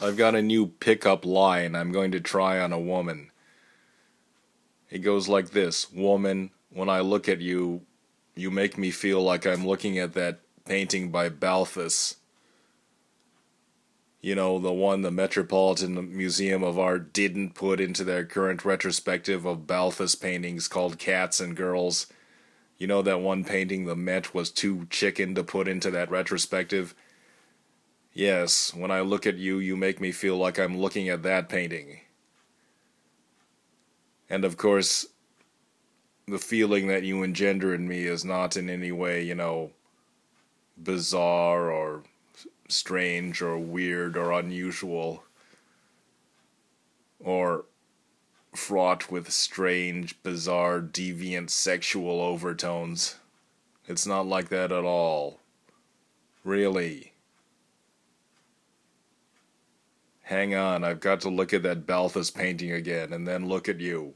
I've got a new pickup line I'm going to try on a woman. It goes like this Woman, when I look at you, you make me feel like I'm looking at that painting by Balthus. You know, the one the Metropolitan Museum of Art didn't put into their current retrospective of Balthus paintings called Cats and Girls. You know that one painting the Met was too chicken to put into that retrospective? Yes, when I look at you, you make me feel like I'm looking at that painting. And of course, the feeling that you engender in me is not in any way, you know, bizarre or strange or weird or unusual or fraught with strange, bizarre, deviant sexual overtones. It's not like that at all. Really. Hang on, I've got to look at that Balthus painting again and then look at you.